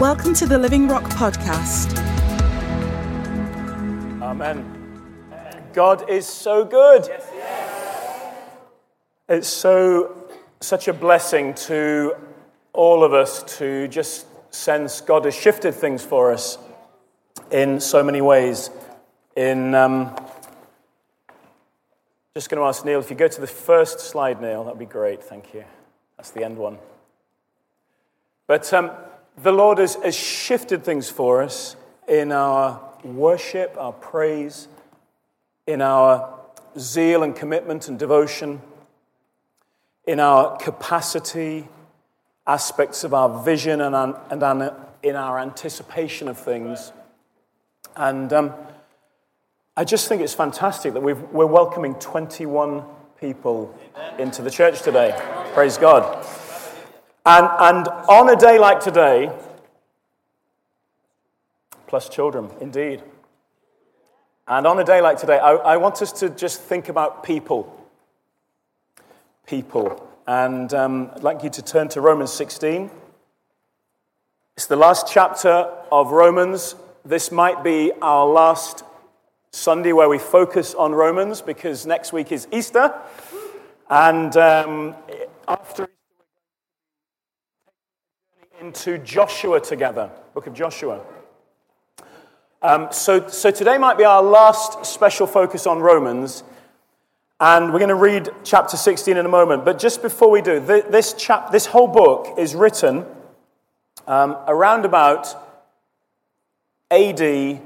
Welcome to the Living Rock Podcast. Amen. God is so good. It's so such a blessing to all of us to just sense God has shifted things for us in so many ways. In um, just going to ask Neil if you go to the first slide, Neil, that'd be great. Thank you. That's the end one. But um, the Lord has, has shifted things for us in our worship, our praise, in our zeal and commitment and devotion, in our capacity, aspects of our vision, and, and in our anticipation of things. And um, I just think it's fantastic that we are welcoming 21 people into the church today. Praise God. And, and on a day like today, plus children, indeed. And on a day like today, I, I want us to just think about people. People. And um, I'd like you to turn to Romans 16. It's the last chapter of Romans. This might be our last Sunday where we focus on Romans because next week is Easter. And um, after into Joshua together, book of Joshua. Um, so, so today might be our last special focus on Romans, and we're going to read chapter 16 in a moment. But just before we do, this, chap, this whole book is written um, around about AD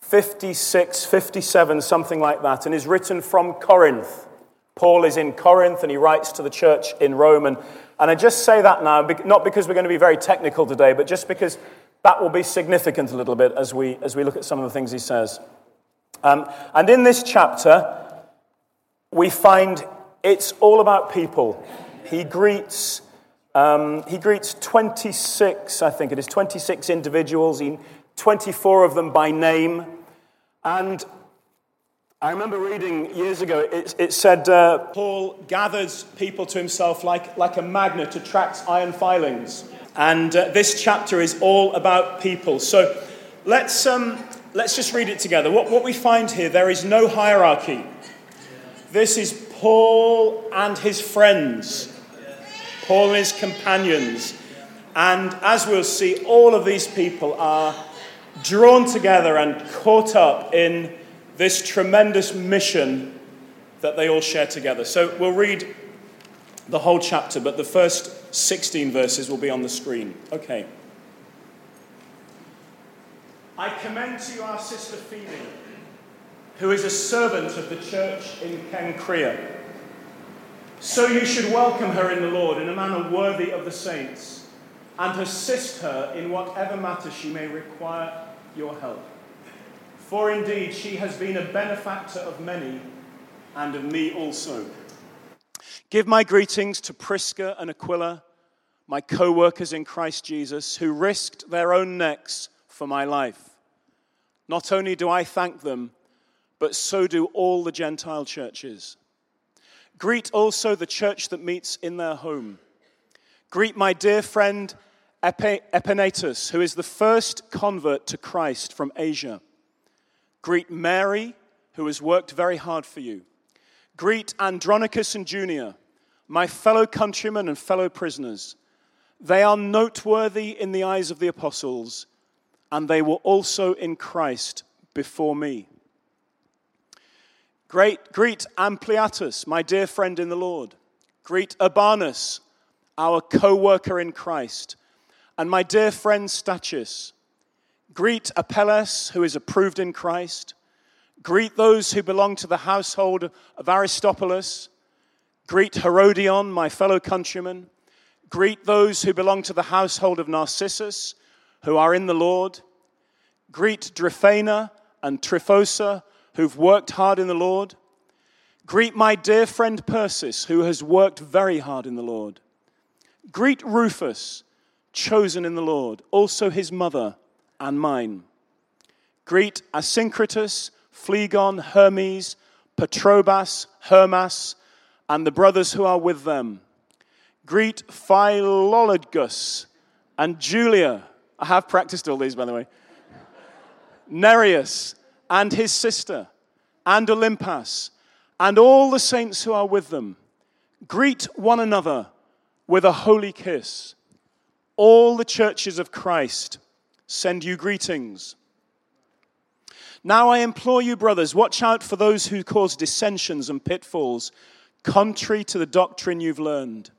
56, 57, something like that, and is written from Corinth. Paul is in Corinth and he writes to the church in Rome. And, and I just say that now, not because we're going to be very technical today, but just because that will be significant a little bit as we, as we look at some of the things he says. Um, and in this chapter, we find it's all about people. He greets, um, he greets 26, I think it is, 26 individuals, 24 of them by name. And I remember reading years ago, it, it said uh, Paul gathers people to himself like, like a magnet attracts iron filings. And uh, this chapter is all about people. So let's, um, let's just read it together. What, what we find here, there is no hierarchy. This is Paul and his friends, Paul and his companions. And as we'll see, all of these people are drawn together and caught up in this tremendous mission that they all share together. So we'll read the whole chapter, but the first 16 verses will be on the screen. Okay. I commend to you our sister Phoebe, who is a servant of the church in Cenchrea. So you should welcome her in the Lord in a manner worthy of the saints, and assist her in whatever matter she may require your help. For indeed, she has been a benefactor of many and of me also. Give my greetings to Prisca and Aquila, my co workers in Christ Jesus, who risked their own necks for my life. Not only do I thank them, but so do all the Gentile churches. Greet also the church that meets in their home. Greet my dear friend Epaenetus, who is the first convert to Christ from Asia. Greet Mary, who has worked very hard for you. Greet Andronicus and Junia, my fellow countrymen and fellow prisoners. They are noteworthy in the eyes of the apostles, and they were also in Christ before me. Great, greet Ampliatus, my dear friend in the Lord. Greet Urbanus, our co worker in Christ, and my dear friend Stachys. Greet Apelles, who is approved in Christ. Greet those who belong to the household of Aristobulus. Greet Herodion, my fellow countryman. Greet those who belong to the household of Narcissus, who are in the Lord. Greet Tryphena and Tryphosa, who've worked hard in the Lord. Greet my dear friend Persis, who has worked very hard in the Lord. Greet Rufus, chosen in the Lord, also his mother and mine. Greet Asyncritus, Phlegon, Hermes, Patrobas, Hermas, and the brothers who are with them. Greet Philologus and Julia, I have practiced all these, by the way. Nereus and his sister, and Olympas, and all the saints who are with them. Greet one another with a holy kiss. All the churches of Christ send you greetings. Now I implore you, brothers, watch out for those who cause dissensions and pitfalls, contrary to the doctrine you've learned.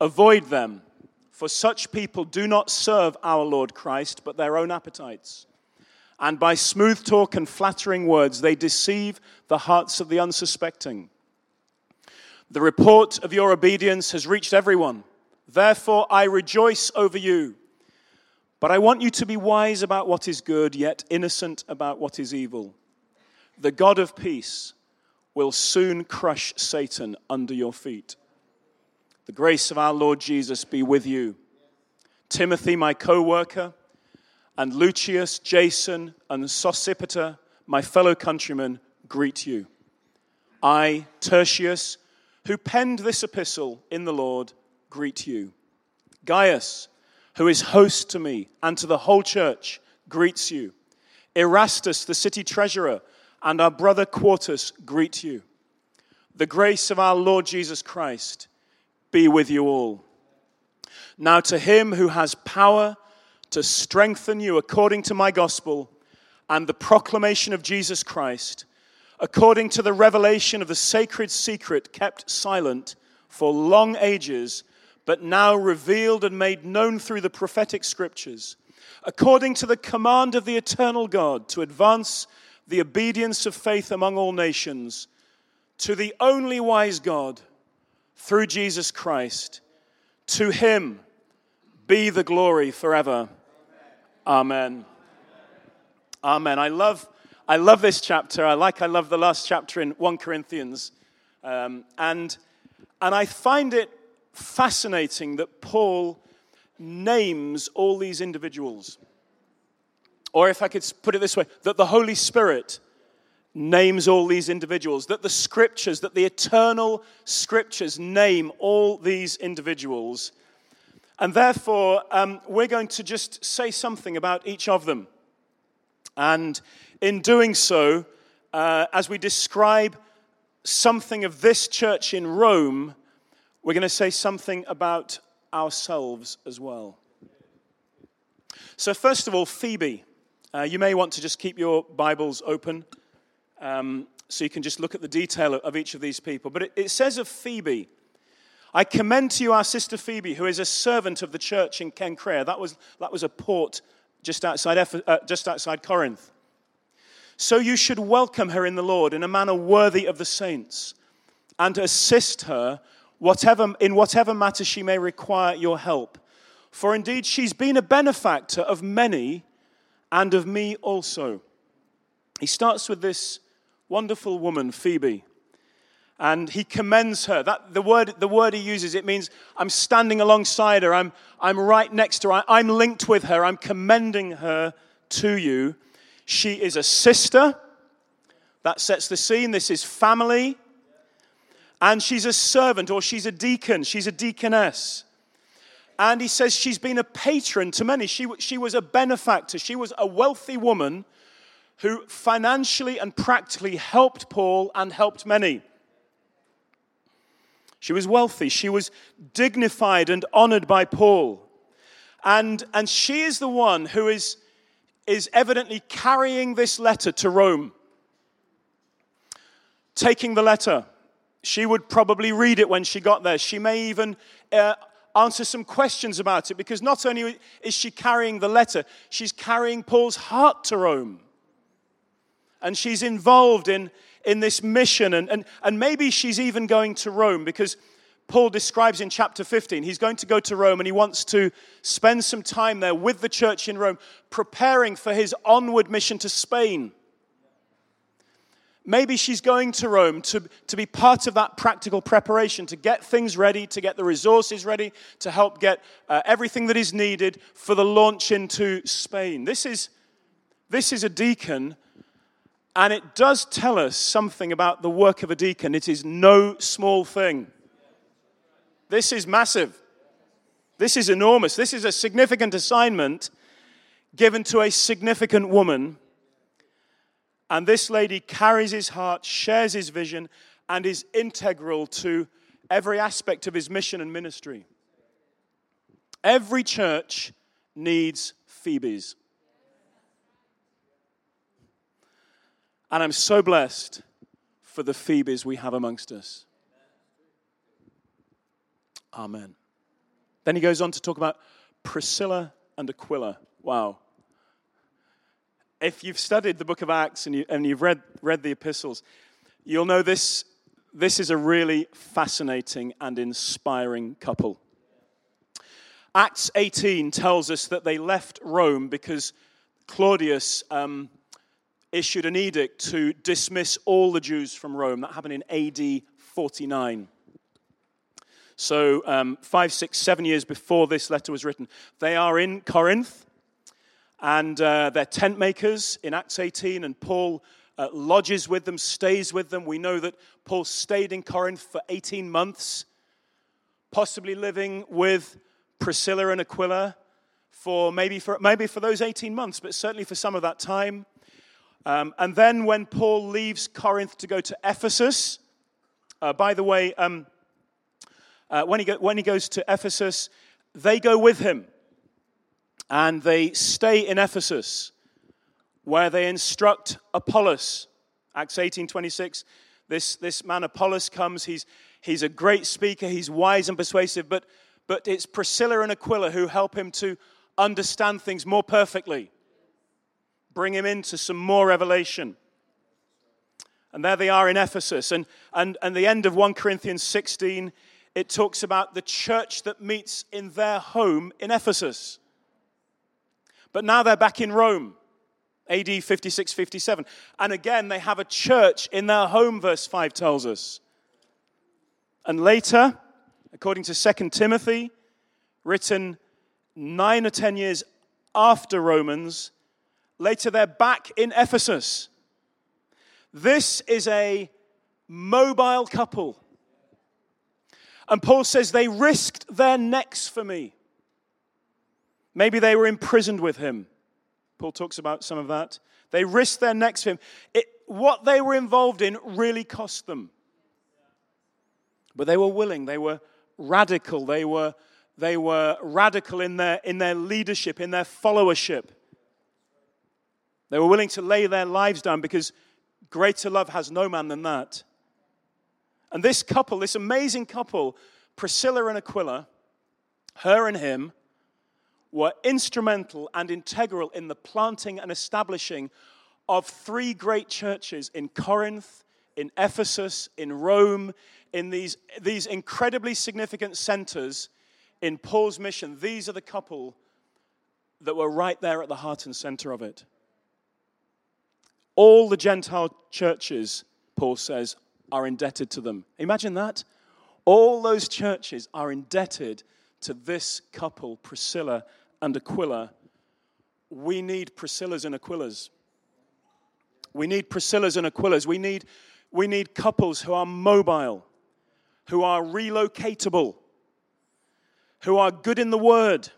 Avoid them, for such people do not serve our Lord Christ, but their own appetites. And by smooth talk and flattering words, they deceive the hearts of the unsuspecting. The report of your obedience has reached everyone. Therefore, I rejoice over you. But I want you to be wise about what is good, yet innocent about what is evil. The God of peace will soon crush Satan under your feet. The grace of our Lord Jesus be with you. Timothy, my co worker, and Lucius, Jason, and Sosipater, my fellow countrymen, greet you. I, Tertius, who penned this epistle in the Lord, greet you. Gaius, who is host to me and to the whole church, greets you. Erastus, the city treasurer, and our brother Quartus greet you. The grace of our Lord Jesus Christ be with you all. Now, to him who has power to strengthen you according to my gospel and the proclamation of Jesus Christ, according to the revelation of the sacred secret kept silent for long ages but now revealed and made known through the prophetic scriptures, according to the command of the eternal God to advance the obedience of faith among all nations, to the only wise God, through Jesus Christ. To him be the glory forever. Amen. Amen. I love, I love this chapter. I like, I love the last chapter in 1 Corinthians. Um, and, and I find it fascinating that Paul names all these individuals. Or if I could put it this way, that the Holy Spirit names all these individuals, that the scriptures, that the eternal scriptures name all these individuals. And therefore, um, we're going to just say something about each of them. And in doing so, uh, as we describe something of this church in Rome, we're going to say something about ourselves as well. So, first of all, Phoebe. Uh, you may want to just keep your Bibles open um, so you can just look at the detail of each of these people. But it, it says of Phoebe, I commend to you our sister Phoebe, who is a servant of the church in Cenchrea. That was, that was a port just outside, uh, just outside Corinth. So you should welcome her in the Lord in a manner worthy of the saints and assist her whatever, in whatever matter she may require your help. For indeed, she's been a benefactor of many and of me also. He starts with this wonderful woman, Phoebe, and he commends her. That, the, word, the word he uses, it means I'm standing alongside her, I'm, I'm right next to her, I'm linked with her, I'm commending her to you. She is a sister. That sets the scene. This is family and she's a servant or she's a deacon, she's a deaconess. And he says she's been a patron to many. She, she was a benefactor, she was a wealthy woman who financially and practically helped Paul and helped many. She was wealthy, she was dignified and honored by Paul. And, and she is the one who is, is evidently carrying this letter to Rome, taking the letter she would probably read it when she got there. She may even uh, answer some questions about it because not only is she carrying the letter, she's carrying Paul's heart to Rome. And she's involved in, in this mission. And, and, and maybe she's even going to Rome because Paul describes in chapter 15 he's going to go to Rome and he wants to spend some time there with the church in Rome, preparing for his onward mission to Spain. Maybe she's going to Rome to, to be part of that practical preparation, to get things ready, to get the resources ready, to help get uh, everything that is needed for the launch into Spain. This is, this is a deacon, and it does tell us something about the work of a deacon. It is no small thing. This is massive. This is enormous. This is a significant assignment. given to a significant woman. And this lady carries his heart, shares his vision, and is integral to every aspect of his mission and ministry. Every church needs Phoebes. And I'm so blessed for the Phoebes we have amongst us. Amen. Then he goes on to talk about Priscilla and Aquila. Wow. If you've studied the book of Acts and, you, and you've read, read the epistles, you'll know this, this is a really fascinating and inspiring couple. Acts 18 tells us that they left Rome because Claudius um, issued an edict to dismiss all the Jews from Rome. That happened in AD 49. So, um, five, six, seven years before this letter was written, they are in Corinth and uh, they're tent makers in Acts 18, and Paul uh, lodges with them, stays with them. We know that Paul stayed in Corinth for 18 months, possibly living with Priscilla and Aquila for maybe for, maybe for those 18 months, but certainly for some of that time. Um, and then when Paul leaves Corinth to go to Ephesus, uh, by the way, um, uh, when, he go, when he goes to Ephesus, they go with him and they stay in Ephesus where they instruct Apollos. Acts 18 26. This, this man Apollos comes. He's, he's a great speaker, he's wise and persuasive, but, but it's Priscilla and Aquila who help him to understand things more perfectly, bring him into some more revelation. And there they are in Ephesus. And, and, and the end of 1 Corinthians 16 it talks about the church that meets in their home in Ephesus. But now they're back in Rome, AD 56 57. And again, they have a church in their home, verse 5 tells us. And later, according to 2 Timothy, written nine or ten years after Romans, later they're back in Ephesus. This is a mobile couple and Paul says they risked their necks for me. Maybe they were imprisoned with him. Paul talks about some of that. They risked their necks for him. It, what they were involved in really cost them. But they were willing, they were radical, they were, they were radical in their, in their leadership, in their followership. They were willing to lay their lives down because greater love has no man than that. And this couple, this amazing couple, Priscilla and Aquila, her and him, were instrumental and integral in the planting and establishing of three great churches in Corinth, in Ephesus, in Rome, in these, these incredibly significant centers in Paul's mission. These are the couple that were right there at the heart and center of it. All the Gentile churches, Paul says, are indebted to them. Imagine that. All those churches are indebted to this couple, Priscilla and Aquila. We need Priscillas and Aquilas. We need Priscillas and Aquilas. We need, we need couples who are mobile, who are relocatable, who are good in the word,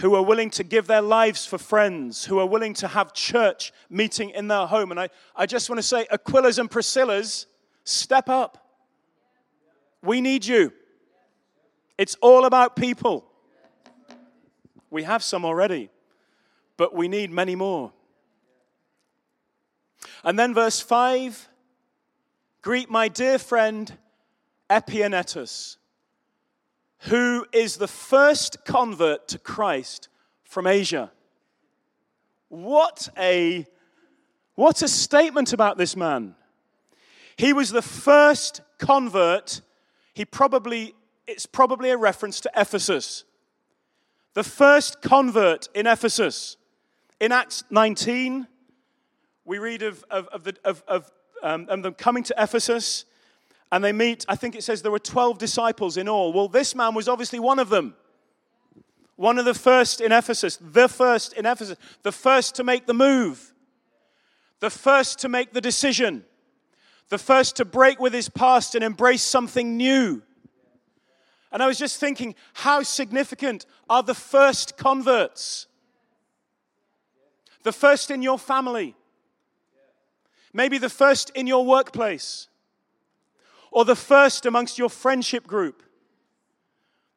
who are willing to give their lives for friends, who are willing to have church meeting in their home. And I, I just want to say, Aquilas and Priscillas, step up. We need you. It's all about people. We have some already, but we need many more. And then verse 5 greet my dear friend Epaenetus who is the first convert to Christ from Asia. What a, what a statement about this man. He was the first convert. He probably, it's probably a reference to Ephesus. The first convert in Ephesus. In Acts 19, we read of, of, of, the, of, of um, them coming to Ephesus and they meet, I think it says there were 12 disciples in all. Well, this man was obviously one of them. One of the first in Ephesus, the first in Ephesus, the first to make the move, the first to make the decision, the first to break with his past and embrace something new. And I was just thinking, how significant are the first converts? the first in your family, maybe the first in your workplace, or the first amongst your friendship group,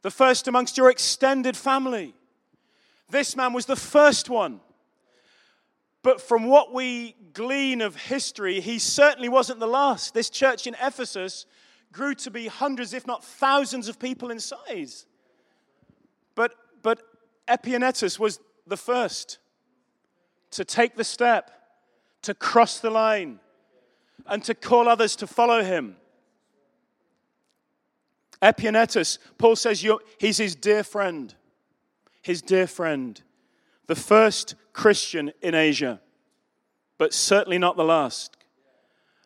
the first amongst your extended family. This man was the first one. But from what we glean of history, he certainly wasn't the last. This church in Ephesus grew to be hundreds, if not thousands, of people in size. But, but Epaenetus was the first to take the step, to cross the line, and to call others to follow him. Epaenetus, Paul says he's his dear friend. His dear friend the first Christian in Asia, but certainly not the last.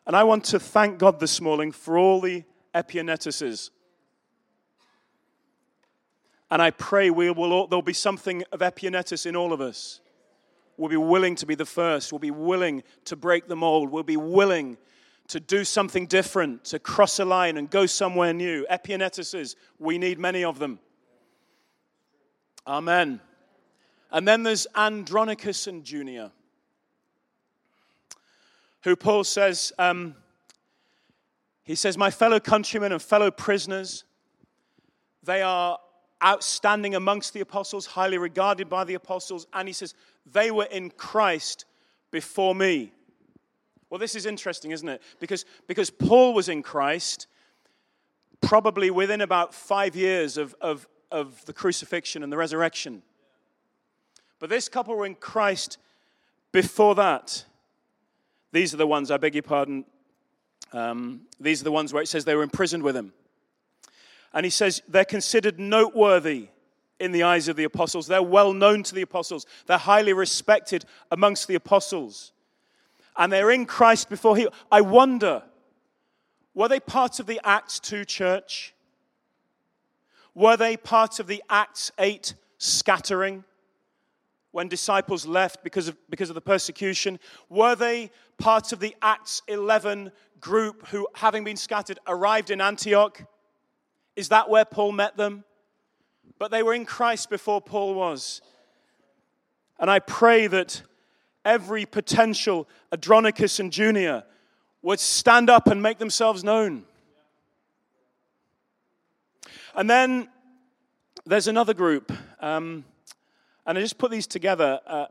And I want to thank God this morning for all the Epaenetuses. And I pray we will there'll be something of Epaenetus in all of us. We'll be willing to be the first. We'll be willing to break the mold. We'll be willing to do something different, to cross a line and go somewhere new. Epaenetuses, we need many of them. Amen. And then there's Andronicus and Junia, who Paul says, um, he says, My fellow countrymen and fellow prisoners, they are outstanding amongst the apostles, highly regarded by the apostles, and he says, they were in Christ before me. Well, this is interesting, isn't it? Because, because Paul was in Christ probably within about five years of, of, of the crucifixion and the resurrection. But this couple were in Christ before that. These are the ones, I beg your pardon, um, these are the ones where it says they were imprisoned with him. And he says they're considered noteworthy in the eyes of the apostles. They're well known to the apostles, they're highly respected amongst the apostles. And they're in Christ before he. I wonder, were they part of the Acts 2 church? Were they part of the Acts 8 scattering? when disciples left because of, because of the persecution? Were they part of the Acts 11 group who, having been scattered, arrived in Antioch? Is that where Paul met them? But they were in Christ before Paul was. And I pray that every potential Andronicus and Junia would stand up and make themselves known. And then there's another group. Um, and I just put these together uh,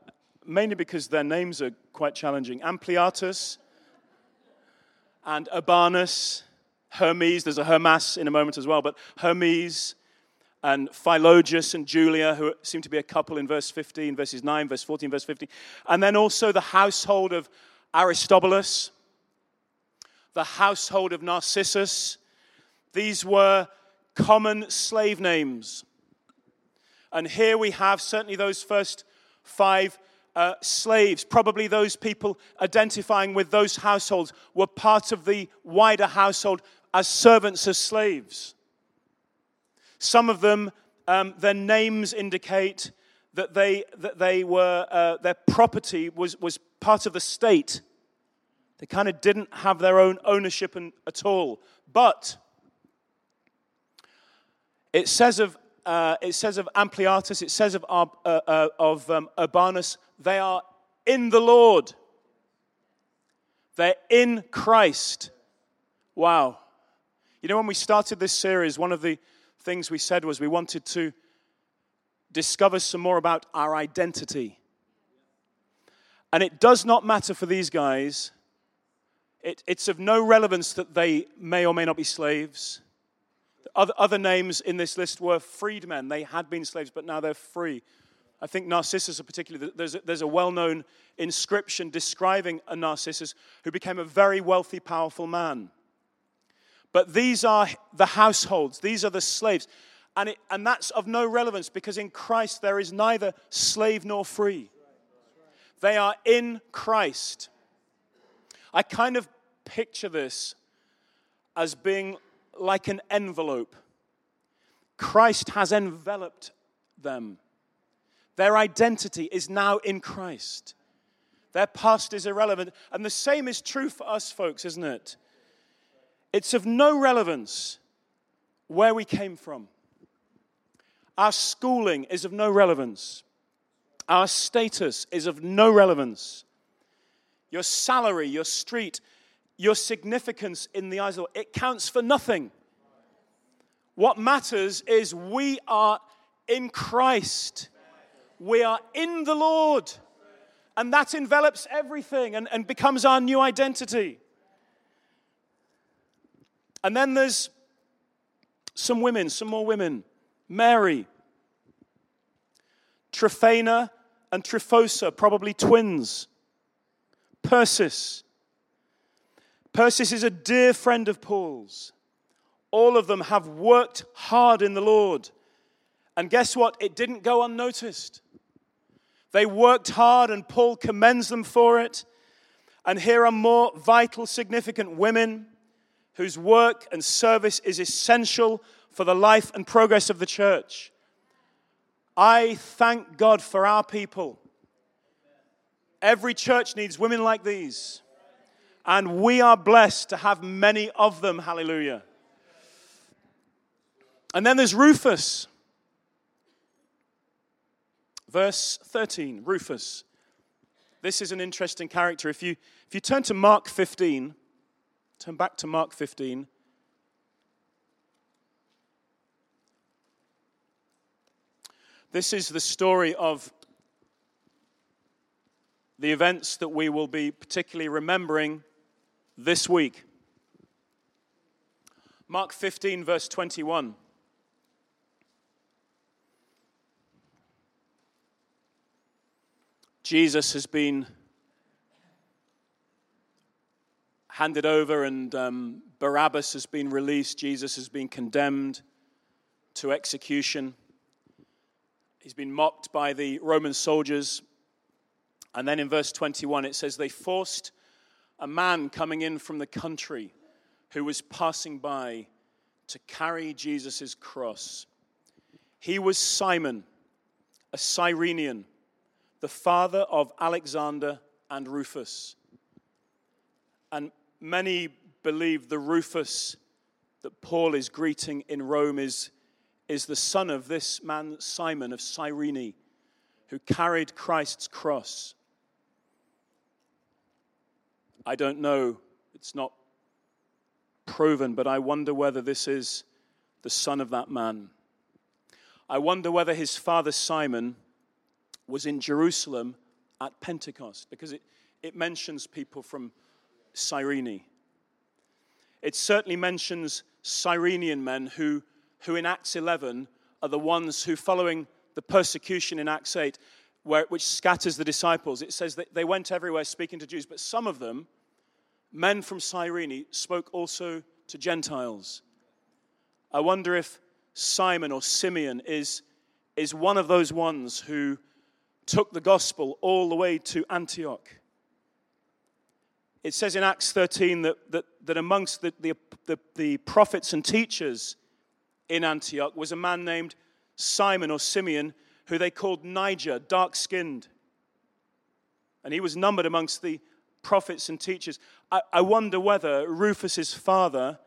mainly because their names are quite challenging. Ampliatus and Urbanus, Hermes, there's a Hermas in a moment as well, but Hermes and Philologus and Julia, who seem to be a couple in verse 15, verses 9, verse 14, verse 15. And then also the household of Aristobulus, the household of Narcissus. These were common slave names. And here we have certainly those first five uh, slaves, probably those people identifying with those households, were part of the wider household as servants as slaves. Some of them, um, their names indicate that they, that they were, uh, their property was, was part of the state. They kind of didn't have their own ownership in, at all. But it says of uh, it says of Ampliatus, it says of, uh, uh, of um, Urbanus, they are in the Lord. They're in Christ. Wow. You know, when we started this series, one of the things we said was we wanted to discover some more about our identity. And it does not matter for these guys. It, it's of no relevance that they may or may not be slaves. Other, names in this list were freedmen. They had been slaves, but now they're free. I think Narcissus, particularly, there's a, there's a well known inscription describing a Narcissus who became a very wealthy, powerful man. But these are the households, these are the slaves. And, it, and that's of no relevance because in Christ there is neither slave nor free. They are in Christ. I kind of picture this as being like an envelope. Christ has enveloped them. Their identity is now in Christ. Their past is irrelevant. And the same is true for us, folks, isn't it? It's of no relevance where we came from. Our schooling is of no relevance. Our status is of no relevance. Your salary, your street, your significance in the eyes of the it counts for nothing. What matters is we are in Christ. We are in the Lord. And that envelops everything and, and becomes our new identity. And then there's some women, some more women. Mary, Tryphena and Tryphosa, probably twins. Persis. Persis is a dear friend of Paul's. All of them have worked hard in the Lord. And guess what? It didn't go unnoticed. They worked hard, and Paul commends them for it. And here are more vital, significant women whose work and service is essential for the life and progress of the church. I thank God for our people. Every church needs women like these. And we are blessed to have many of them. Hallelujah. And then there's Rufus. Verse 13, Rufus. This is an interesting character. If you, if you turn to Mark 15, turn back to Mark 15. This is the story of the events that we will be particularly remembering this week. Mark 15, verse 21. Jesus has been handed over, and um, Barabbas has been released. Jesus has been condemned to execution. He's been mocked by the Roman soldiers. And then in verse 21, it says, They forced a man coming in from the country who was passing by to carry Jesus' cross. He was Simon, a Cyrenian, the father of Alexander and Rufus. And many believe the Rufus that Paul is greeting in Rome is is the son of this man, Simon of Cyrene, who carried Christ's cross. I don't know, it's not proven, but I wonder whether this is the son of that man. I wonder whether his father Simon was in Jerusalem at Pentecost, because it, it mentions people from Cyrene. It certainly mentions Cyrenian men who who in Acts 11 are the ones who, following the persecution in Acts 8, where, which scatters the disciples, it says that they went everywhere speaking to Jews, but some of them, men from Cyrene, spoke also to Gentiles. I wonder if Simon or Simeon is, is one of those ones who took the gospel all the way to Antioch. It says in Acts 13 that, that, that amongst the, the, the, the prophets and teachers in Antioch was a man named Simon or Simeon, who they called Niger, dark skinned. And he was numbered amongst the prophets and teachers. I, I wonder whether Rufus's father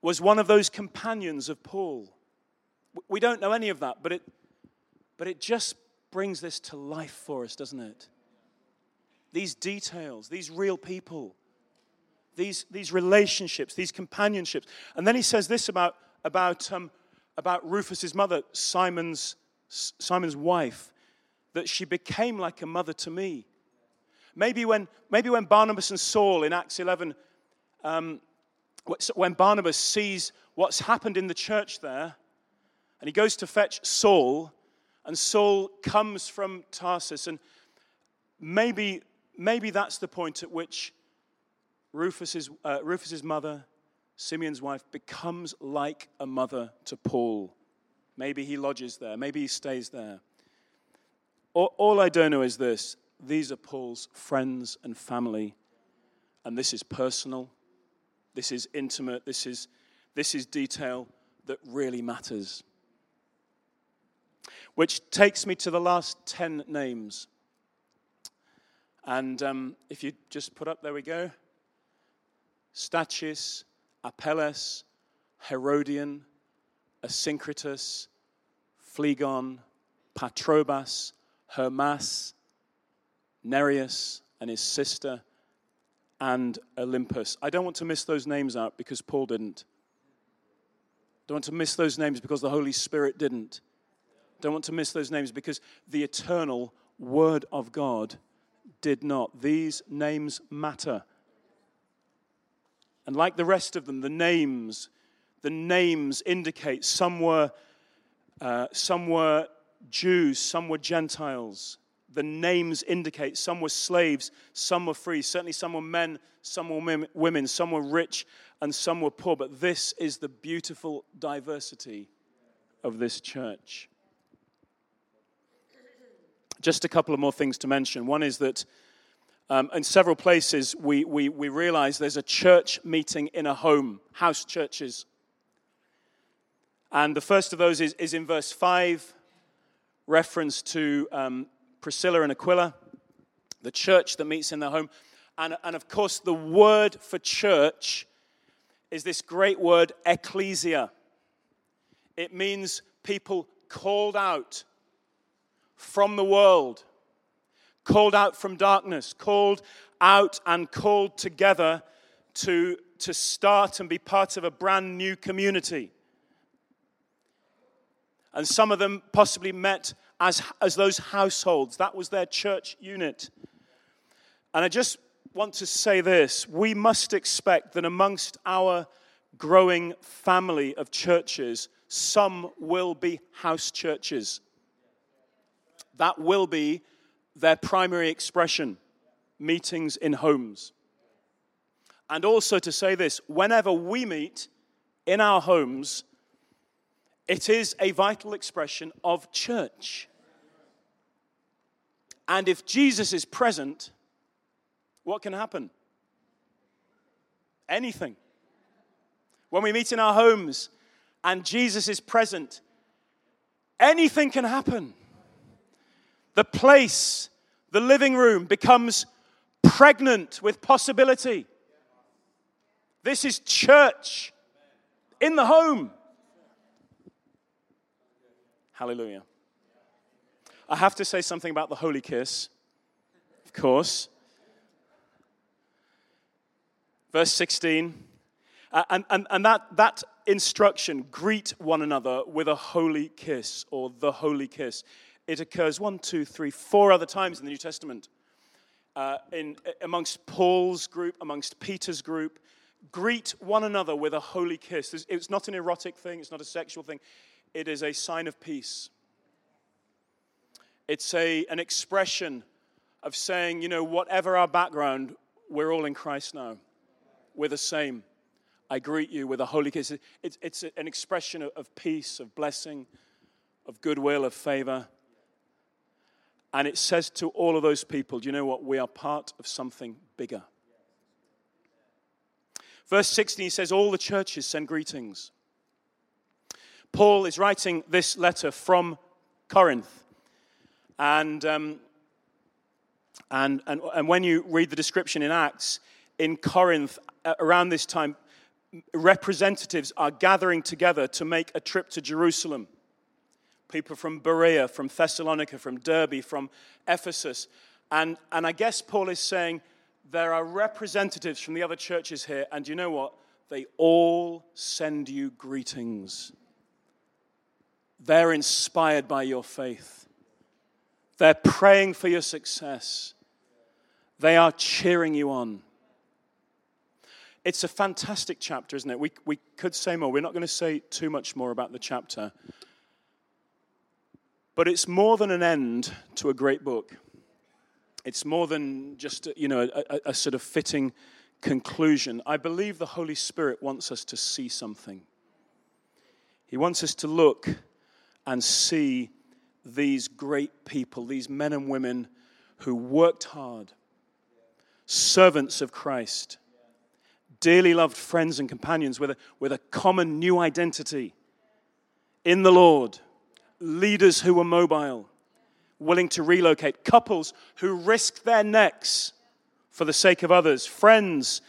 was one of those companions of Paul. We don't know any of that, but it, but it just brings this to life for us, doesn't it? These details, these real people, these, these relationships, these companionships. And then he says this about about, um, about Rufus's mother, Simon's, Simon's wife, that she became like a mother to me. Maybe when, maybe when Barnabas and Saul in Acts 11, um, when Barnabas sees what's happened in the church there, and he goes to fetch Saul, and Saul comes from Tarsus, and maybe, maybe that's the point at which Rufus's, uh, Rufus's mother Simeon's wife becomes like a mother to Paul. Maybe he lodges there, maybe he stays there. All, I don't know is this these are Paul's friends and family, and this is personal, this is intimate, this is, this is detail that really matters. Which takes me to the last 10 names. And um, if you just put up, there we go Stachys, Apelles, Herodion, Asyncritus, Phlegon, Patrobas, Hermas, Nereus and his sister, and Olympas. I don't want to miss those names out because Paul didn't. Don't want to miss those names because the Holy Spirit didn't. Don't want to miss those names because the eternal Word of God did not. These names matter. And like the rest of them, the names, the names indicate some were, uh, some were Jews, some were Gentiles. The names indicate some were slaves, some were free. Certainly, some were men, some were women, some were rich, and some were poor. But this is the beautiful diversity of this church. Just a couple of more things to mention. One is that um, in several places we, we, we realize there's a church meeting in a home, house churches. And the first of those is, is in verse 5, reference to um, Priscilla and Aquila, the church that meets in their home. And, and of course, the word for church is this great word, ecclesia. It means people called out from the world, called out from darkness, called out and called together to, to start and be part of a brand new community. And some of them possibly met as, as those households. That was their church unit. And I just want to say this we must expect that amongst our growing family of churches, some will be house churches that will be their primary expression meetings in homes. And also to say this whenever we meet in our homes, it is a vital expression of church. And if Jesus is present, what can happen? Anything. When we meet in our homes and Jesus is present, anything can happen the place, the living room becomes pregnant with possibility. This is church in the home. Hallelujah. I have to say something about the holy kiss, of course. Verse 16. Uh, and, and, and that, that instruction, greet one another with a holy kiss or the holy kiss, it occurs one, two, three, four other times in the New Testament. Uh, in, amongst Paul's group, amongst Peter's group, greet one another with a holy kiss. It's not an erotic thing, it's not a sexual thing, it is a sign of peace. It's a, an expression of saying, you know, whatever our background, we're all in Christ now. We're the same. I greet you with a holy kiss. It's, it's an expression of, of peace, of blessing, of goodwill, of favor. And it says to all of those people, do you know what? We are part of something bigger. Verse 16 he says, All the churches send greetings. Paul is writing this letter from Corinth. And, um, and, and, and when you read the description in Acts, in Corinth, around this time, representatives are gathering together to make a trip to Jerusalem people from Berea, from Thessalonica, from Derbe, from Ephesus. And, and I guess Paul is saying there are representatives from the other churches here, and you know what? They all send you greetings. They're inspired by your faith. They're praying for your success. They are cheering you on. It's a fantastic chapter, isn't it? We, we could say more. We're not going to say too much more about the chapter. But it's more than an end to a great book. It's more than just you know a, a, sort of fitting conclusion. I believe the Holy Spirit wants us to see something. He wants us to look and see these great people, these men and women who worked hard, servants of Christ, dearly loved friends and companions with a, with a common new identity in the Lord leaders who were mobile, willing to relocate, couples who risked their necks for the sake of others, friends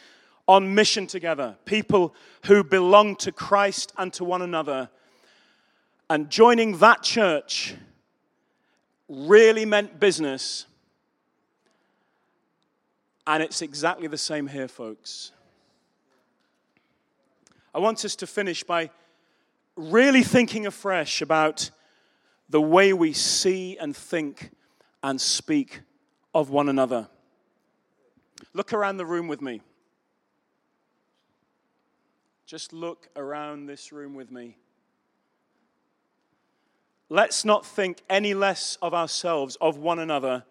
on mission together, people who belong to Christ and to one another. And joining that church really meant business. And it's exactly the same here, folks. I want us to finish by really thinking afresh about the way we see and think and speak of one another. Look around the room with me. Just look around this room with me. Let's not think any less of ourselves, of one another,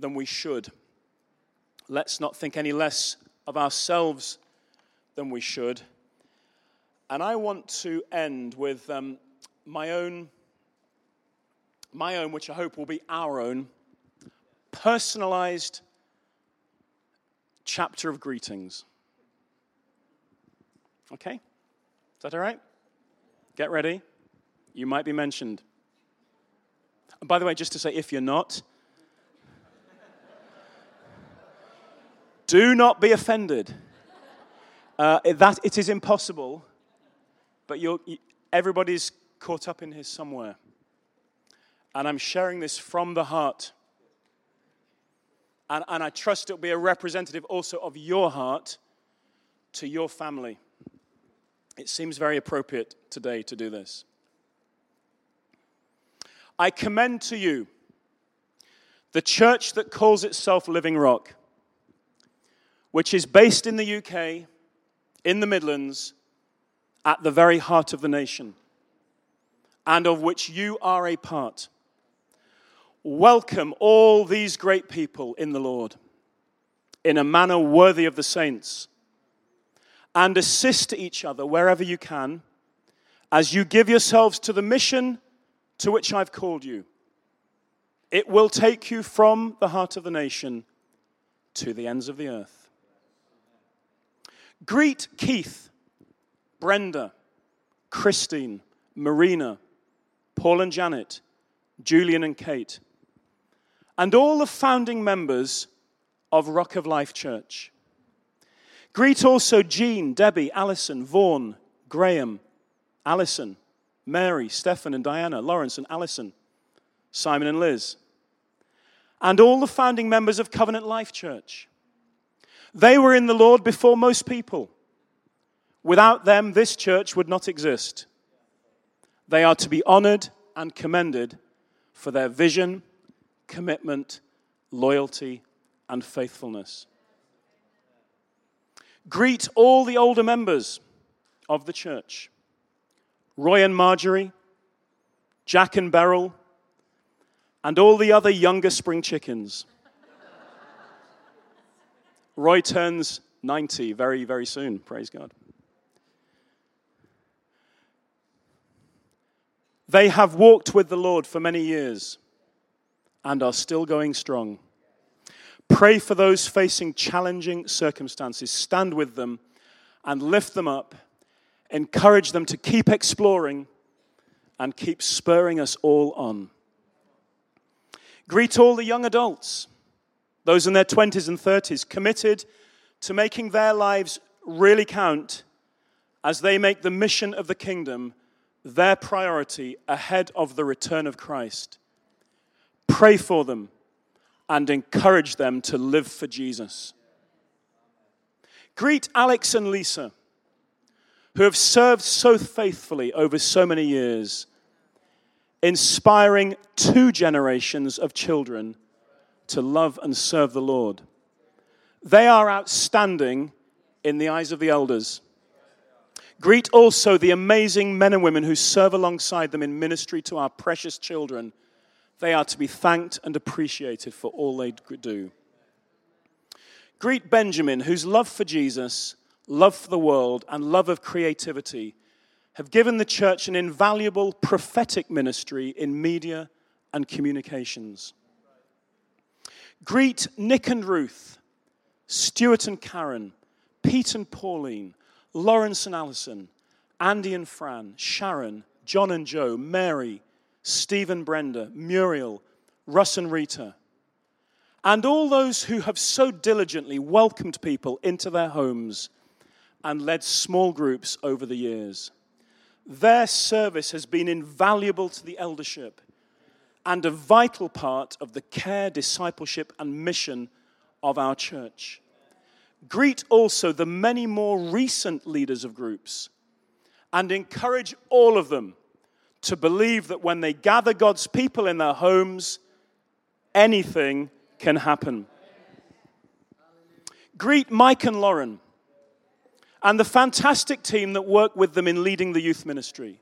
than we should. Let's not think any less of ourselves than we should. And I want to end with um, my own, my own, which I hope will be our own, personalized chapter of greetings. Okay? Is that all right? Get ready. You might be mentioned. And by the way, just to say, if you're not, do not be offended. Uh, that it is impossible, but you're, everybody's caught up in here somewhere. And I'm sharing this from the heart. And, and I trust it'll be a representative also of your heart to your family. It seems very appropriate today to do this. I commend to you the church that calls itself Living Rock, which is based in the UK, in the Midlands, at the very heart of the nation, and of which you are a part. Welcome all these great people in the Lord in a manner worthy of the saints and assist each other wherever you can as you give yourselves to the mission to which I've called you. It will take you from the heart of the nation to the ends of the earth. Greet Keith, Brenda, Christine, Marina, Paul and Janet, Julian and Kate, and all the founding members of Rock of Life Church. Greet also Jean, Debbie, Alison, Vaughan, Graham, Alison, Mary, Stefan, and Diana, Lawrence and Alison, Simon and Liz, and all the founding members of Covenant Life Church. They were in the Lord before most people. Without them, this church would not exist. They are to be honored and commended for their vision, commitment, loyalty, and faithfulness. Greet all the older members of the church Roy and Marjorie, Jack and Beryl, and all the other younger spring chickens. Roy turns 90 very, very soon. Praise God. They have walked with the Lord for many years and are still going strong. Pray for those facing challenging circumstances. Stand with them and lift them up. Encourage them to keep exploring and keep spurring us all on. Greet all the young adults, those in their 20s and 30s, committed to making their lives really count as they make the mission of the kingdom their priority ahead of the return of Christ. Pray for them and encourage them to live for Jesus. Greet Alex and Lisa, who have served so faithfully over so many years, inspiring two generations of children to love and serve the Lord. They are outstanding in the eyes of the elders. Greet also the amazing men and women who serve alongside them in ministry to our precious children they are to be thanked and appreciated for all they do. Greet Benjamin, whose love for Jesus, love for the world, and love of creativity have given the church an invaluable prophetic ministry in media and communications. Greet Nick and Ruth, Stuart and Karen, Pete and Pauline, Lawrence and Alison, Andy and Fran, Sharon, John and Joe, Mary, Stephen Brenda, Muriel, Russ and Rita, and all those who have so diligently welcomed people into their homes and led small groups over the years. Their service has been invaluable to the eldership and a vital part of the care, discipleship, and mission of our church. Greet also the many more recent leaders of groups and encourage all of them to believe that when they gather God's people in their homes, anything can happen. Greet Mike and Lauren and the fantastic team that work with them in leading the youth ministry.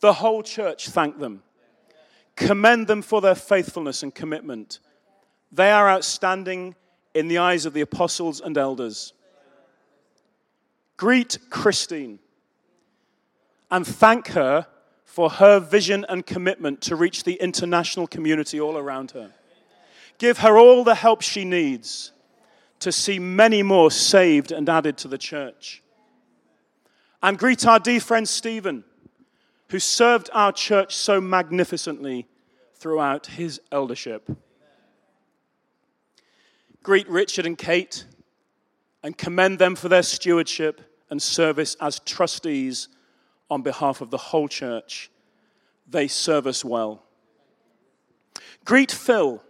The whole church thank them. Commend them for their faithfulness and commitment. They are outstanding in the eyes of the apostles and elders. Greet Christine and thank her for her vision and commitment to reach the international community all around her. Give her all the help she needs to see many more saved and added to the church. And greet our dear friend Stephen, who served our church so magnificently throughout his eldership. Greet Richard and Kate and commend them for their stewardship and service as trustees on behalf of the whole church. They serve us well. Greet Phil,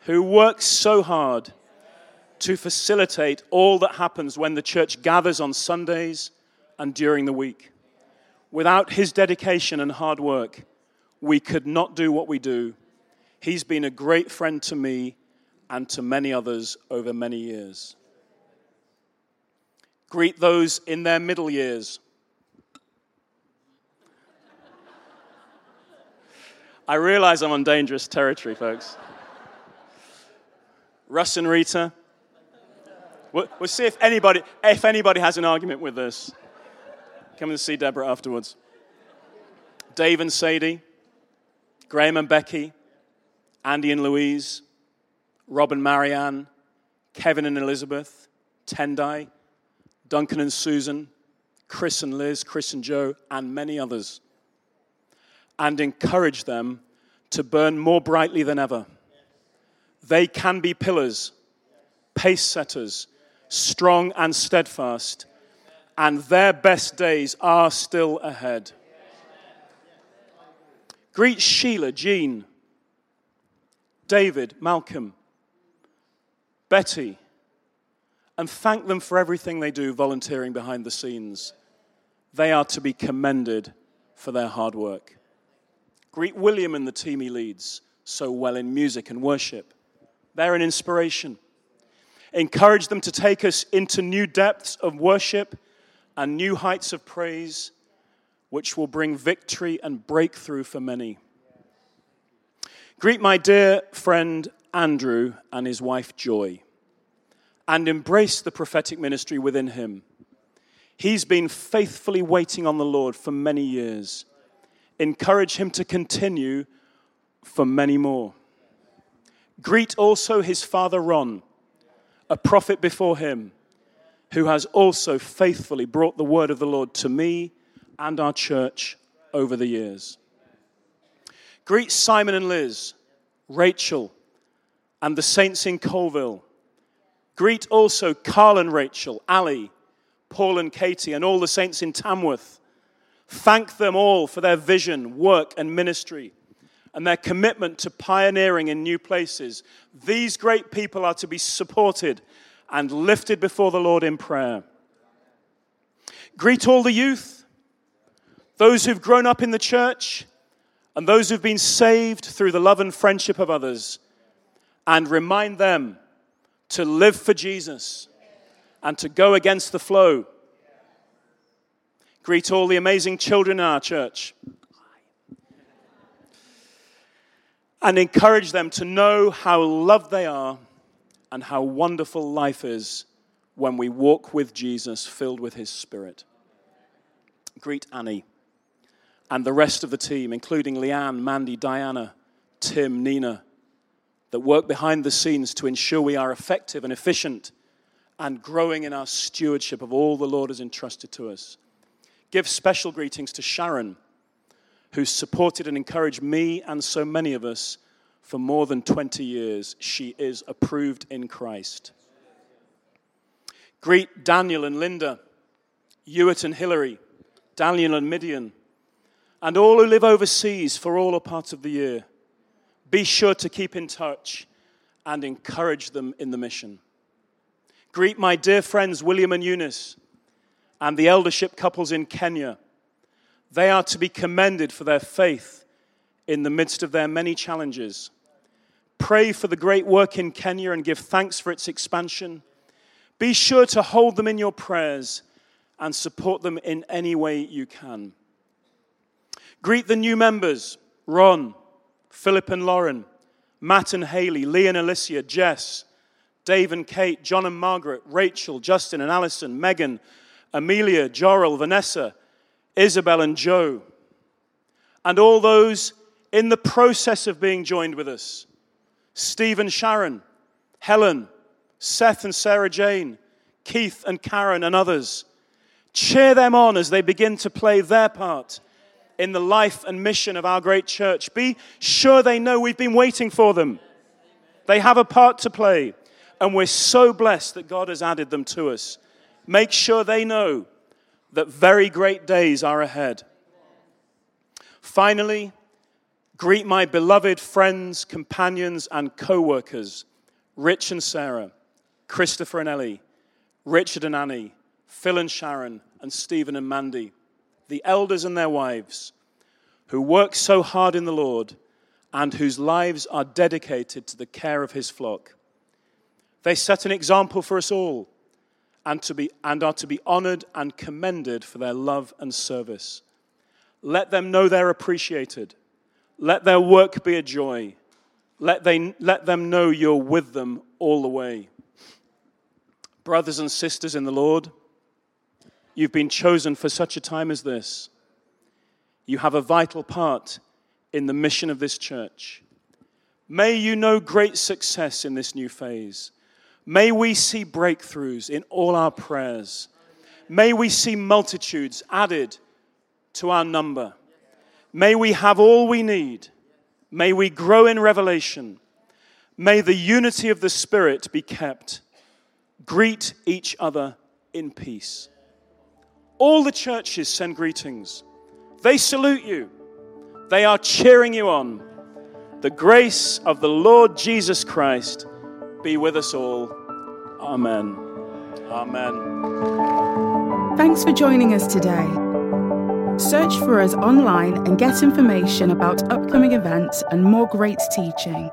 who works so hard to facilitate all that happens when the church gathers on Sundays and during the week. Without his dedication and hard work, we could not do what we do. He's been a great friend to me and to many others over many years. Greet those in their middle years. I realize I'm on dangerous territory, folks. Russ and Rita. We'll, we'll, see if anybody, if anybody has an argument with this. Come and see Deborah afterwards. Dave and Sadie, Graham and Becky, Andy and Louise, Rob and Marianne, Kevin and Elizabeth, Tendai, Duncan and Susan, Chris and Liz, Chris and Joe, and many others. And encourage them to burn more brightly than ever. They can be pillars, pace setters, strong and steadfast, and their best days are still ahead. Greet Sheila, Jean, David, Malcolm, Betty, and thank them for everything they do volunteering behind the scenes. They are to be commended for their hard work. Greet William and the team he leads so well in music and worship. They're an inspiration. Encourage them to take us into new depths of worship and new heights of praise, which will bring victory and breakthrough for many. Greet my dear friend Andrew and his wife Joy, and embrace the prophetic ministry within him. He's been faithfully waiting on the Lord for many years. Encourage him to continue for many more. Greet also his father Ron, a prophet before him, who has also faithfully brought the word of the Lord to me and our church over the years. Greet Simon and Liz, Rachel, and the saints in Coalville. Greet also Carl and Rachel, Ali, Paul and Katie, and all the saints in Tamworth. Thank them all for their vision, work, and ministry, and their commitment to pioneering in new places. These great people are to be supported and lifted before the Lord in prayer. Greet all the youth, those who've grown up in the church, and those who've been saved through the love and friendship of others and remind them to live for Jesus and to go against the flow. Greet all the amazing children in our church and encourage them to know how loved they are and how wonderful life is when we walk with Jesus filled with his spirit. Greet Annie and the rest of the team, including Leanne, Mandy, Diana, Tim, Nina that work behind the scenes to ensure we are effective and efficient and growing in our stewardship of all the Lord has entrusted to us. Give special greetings to Sharon, who supported and encouraged me and so many of us for more than 20 years. She is approved in Christ. Greet Daniel and Linda, Hewitt and Hillary, Daniel and Midian, and all who live overseas for all or part of the year. Be sure to keep in touch and encourage them in the mission. Greet my dear friends William and Eunice and the eldership couples in Kenya. They are to be commended for their faith in the midst of their many challenges. Pray for the great work in Kenya and give thanks for its expansion. Be sure to hold them in your prayers and support them in any way you can. Greet the new members Ron, Philip and Lauren, Matt and Haley, Lee and Alicia, Jess, Dave and Kate, John and Margaret, Rachel, Justin and Allison, Megan, Amelia, Jorel, Vanessa, Isabel and Joe, and all those in the process of being joined with us Steve and Sharon, Helen, Seth and Sarah Jane, Keith and Karen, and others. Cheer them on as they begin to play their part in the life and mission of our great church. Be sure they know we've been waiting for them. They have a part to play, and we're so blessed that God has added them to us. Make sure they know that very great days are ahead. Finally, greet my beloved friends, companions, and co workers, Rich and Sarah, Christopher and Ellie, Richard and Annie, Phil and Sharon, and Stephen and Mandy the elders and their wives, who work so hard in the Lord and whose lives are dedicated to the care of his flock. They set an example for us all and, to be, and are to be honored and commended for their love and service. Let them know they're appreciated. Let their work be a joy. Let, they, let them know you're with them all the way. Brothers and sisters in the Lord, You've been chosen for such a time as this. You have a vital part in the mission of this church. May you know great success in this new phase. May we see breakthroughs in all our prayers. May we see multitudes added to our number. May we have all we need. May we grow in revelation. May the unity of the Spirit be kept. Greet each other in peace. All the churches send greetings. They salute you. They are cheering you on. The grace of the Lord Jesus Christ be with us all. Amen. Amen. Thanks for joining us today. Search for us online and get information about upcoming events and more great teaching.